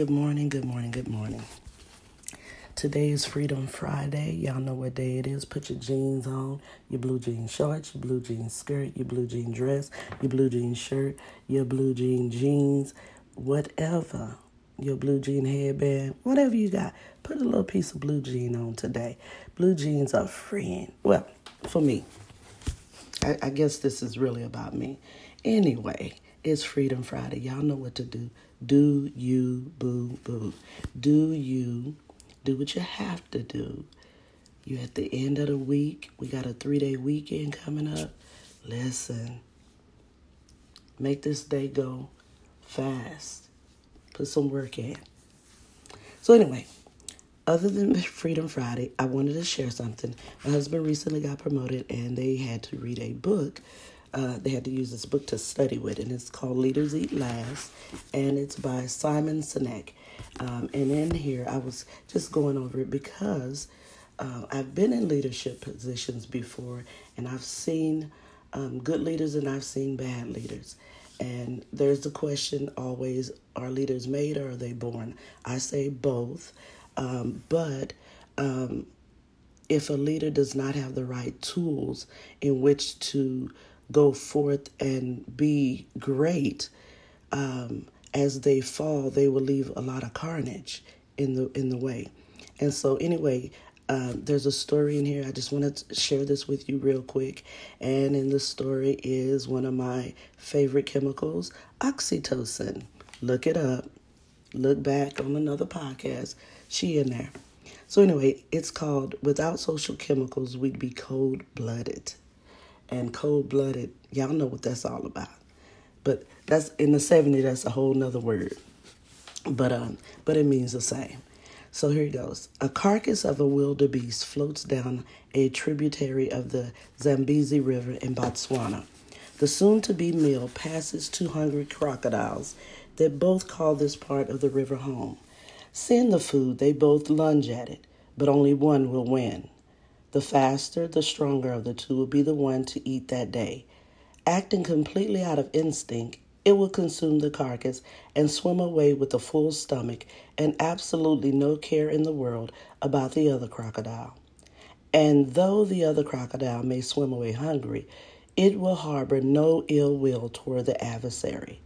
Good morning, good morning, good morning. Today is Freedom Friday. Y'all know what day it is. Put your jeans on, your blue jean shorts, your blue jean skirt, your blue jean dress, your blue jean shirt, your blue jean jeans, whatever. Your blue jean headband, whatever you got. Put a little piece of blue jean on today. Blue jeans are friend. Well, for me. I, I guess this is really about me. Anyway, it's Freedom Friday. Y'all know what to do. Do you, boo, boo. Do you do what you have to do. You at the end of the week. We got a three day weekend coming up. Listen, make this day go fast. Put some work in. So, anyway, other than Freedom Friday, I wanted to share something. My husband recently got promoted and they had to read a book uh, they had to use this book to study with, and it's called Leaders Eat Last, and it's by Simon Sinek. Um, and in here, I was just going over it because uh, I've been in leadership positions before, and I've seen um, good leaders and I've seen bad leaders. And there's the question always are leaders made or are they born? I say both. Um, but um, if a leader does not have the right tools in which to go forth and be great, um, as they fall, they will leave a lot of carnage in the in the way. And so, anyway, um, there's a story in here. I just want to share this with you real quick. And in the story is one of my favorite chemicals, oxytocin. Look it up. Look back on another podcast. She in there. So anyway, it's called Without Social Chemicals, We'd Be Cold Blooded and cold blooded. Y'all know what that's all about. But that's in the 70s, that's a whole nother word. But um, but it means the same. So here it goes. A carcass of a wildebeest floats down a tributary of the Zambezi River in Botswana. The soon to be meal passes two hungry crocodiles that both call this part of the river home. Seeing the food, they both lunge at it, but only one will win. The faster, the stronger of the two will be the one to eat that day. Acting completely out of instinct, it will consume the carcass and swim away with a full stomach and absolutely no care in the world about the other crocodile. And though the other crocodile may swim away hungry, it will harbor no ill will toward the adversary.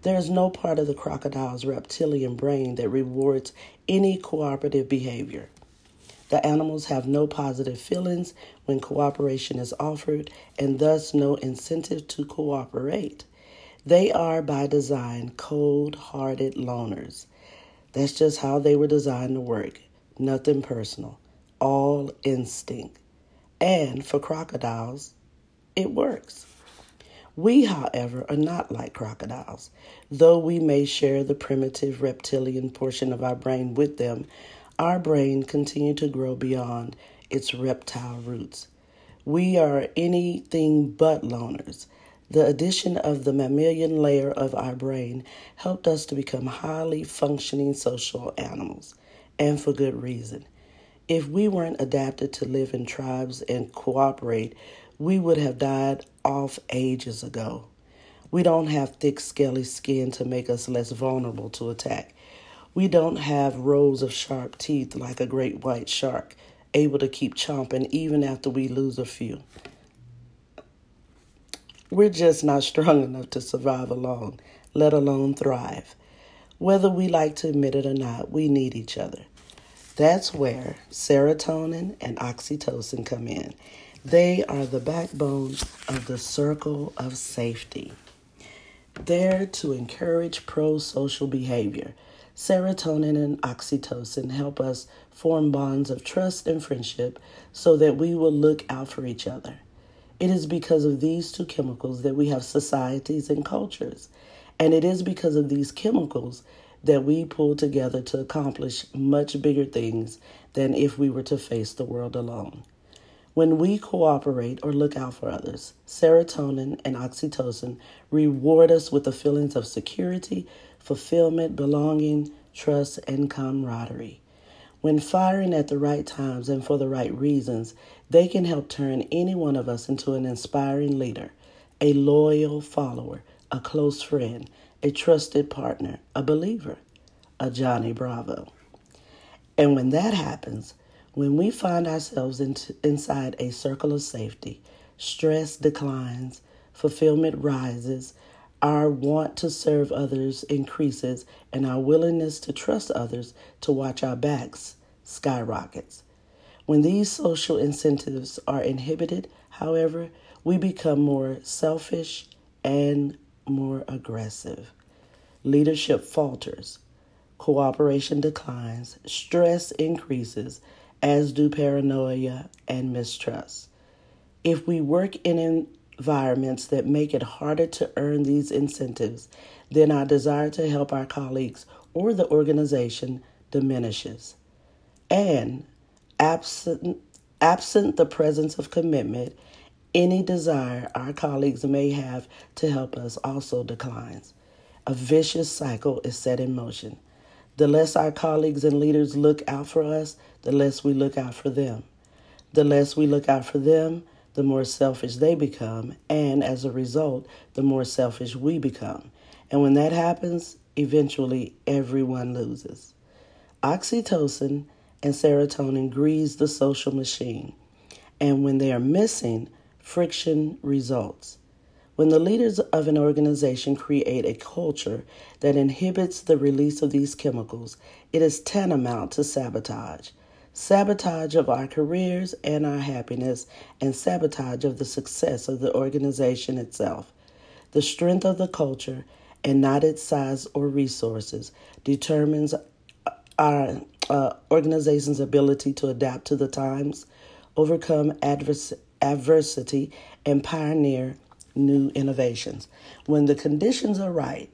There is no part of the crocodile's reptilian brain that rewards any cooperative behavior. The animals have no positive feelings when cooperation is offered and thus no incentive to cooperate. They are by design cold hearted loners. That's just how they were designed to work. Nothing personal, all instinct. And for crocodiles, it works. We, however, are not like crocodiles. Though we may share the primitive reptilian portion of our brain with them, our brain continue to grow beyond its reptile roots. We are anything but loners. The addition of the mammalian layer of our brain helped us to become highly functioning social animals, and for good reason. If we weren't adapted to live in tribes and cooperate, we would have died off ages ago. We don't have thick, scaly skin to make us less vulnerable to attack. We don't have rows of sharp teeth like a great white shark, able to keep chomping even after we lose a few. We're just not strong enough to survive alone, let alone thrive. Whether we like to admit it or not, we need each other. That's where serotonin and oxytocin come in. They are the backbone of the circle of safety. They're to encourage pro social behavior Serotonin and oxytocin help us form bonds of trust and friendship so that we will look out for each other. It is because of these two chemicals that we have societies and cultures. And it is because of these chemicals that we pull together to accomplish much bigger things than if we were to face the world alone. When we cooperate or look out for others, serotonin and oxytocin reward us with the feelings of security, fulfillment, belonging, trust, and camaraderie. When firing at the right times and for the right reasons, they can help turn any one of us into an inspiring leader, a loyal follower, a close friend, a trusted partner, a believer, a Johnny Bravo. And when that happens, when we find ourselves in inside a circle of safety, stress declines, fulfillment rises, our want to serve others increases, and our willingness to trust others to watch our backs skyrockets. When these social incentives are inhibited, however, we become more selfish and more aggressive. Leadership falters, cooperation declines, stress increases, as do paranoia and mistrust. If we work in environments that make it harder to earn these incentives, then our desire to help our colleagues or the organization diminishes. And absent, absent the presence of commitment, any desire our colleagues may have to help us also declines. A vicious cycle is set in motion. The less our colleagues and leaders look out for us, the less we look out for them. The less we look out for them, the more selfish they become, and as a result, the more selfish we become. And when that happens, eventually everyone loses. Oxytocin and serotonin grease the social machine, and when they are missing, friction results. When the leaders of an organization create a culture that inhibits the release of these chemicals, it is tantamount to sabotage. Sabotage of our careers and our happiness, and sabotage of the success of the organization itself. The strength of the culture, and not its size or resources, determines our uh, organization's ability to adapt to the times, overcome advers- adversity, and pioneer new innovations. When the conditions are right,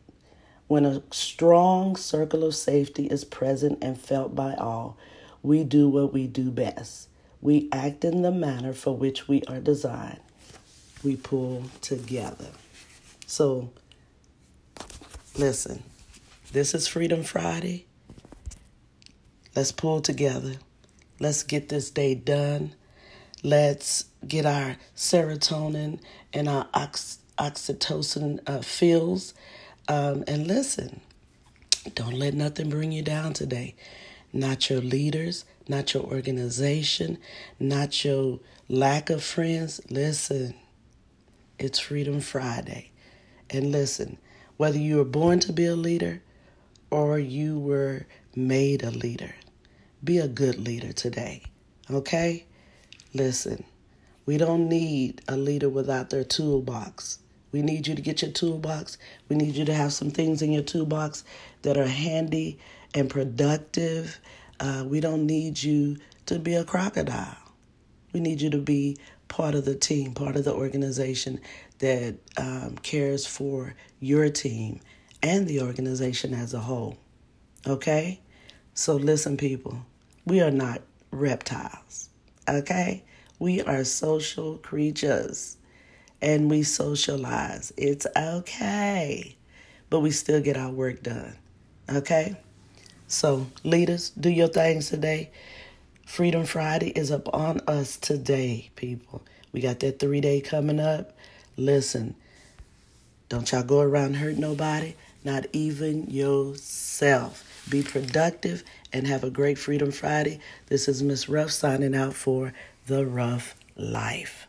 when a strong circle of safety is present and felt by all, we do what we do best. We act in the manner for which we are designed. We pull together. So, listen, this is Freedom Friday. Let's pull together. Let's get this day done. Let's get our serotonin and our ox- oxytocin uh, feels. Um, and listen, don't let nothing bring you down today. Not your leaders, not your organization, not your lack of friends. Listen, it's Freedom Friday. And listen, whether you were born to be a leader or you were made a leader, be a good leader today. Okay? Listen, we don't need a leader without their toolbox. We need you to get your toolbox. We need you to have some things in your toolbox that are handy and productive. Uh, we don't need you to be a crocodile. We need you to be part of the team, part of the organization that um, cares for your team and the organization as a whole. Okay? So, listen, people, we are not reptiles. Okay? We are social creatures and we socialize. It's okay. But we still get our work done. Okay? So, leaders, do your things today. Freedom Friday is up on us today, people. We got that three day coming up. Listen, don't y'all go around hurt nobody, not even yourself. Be productive and have a great Freedom Friday. This is Miss Ruff signing out for The Ruff Life.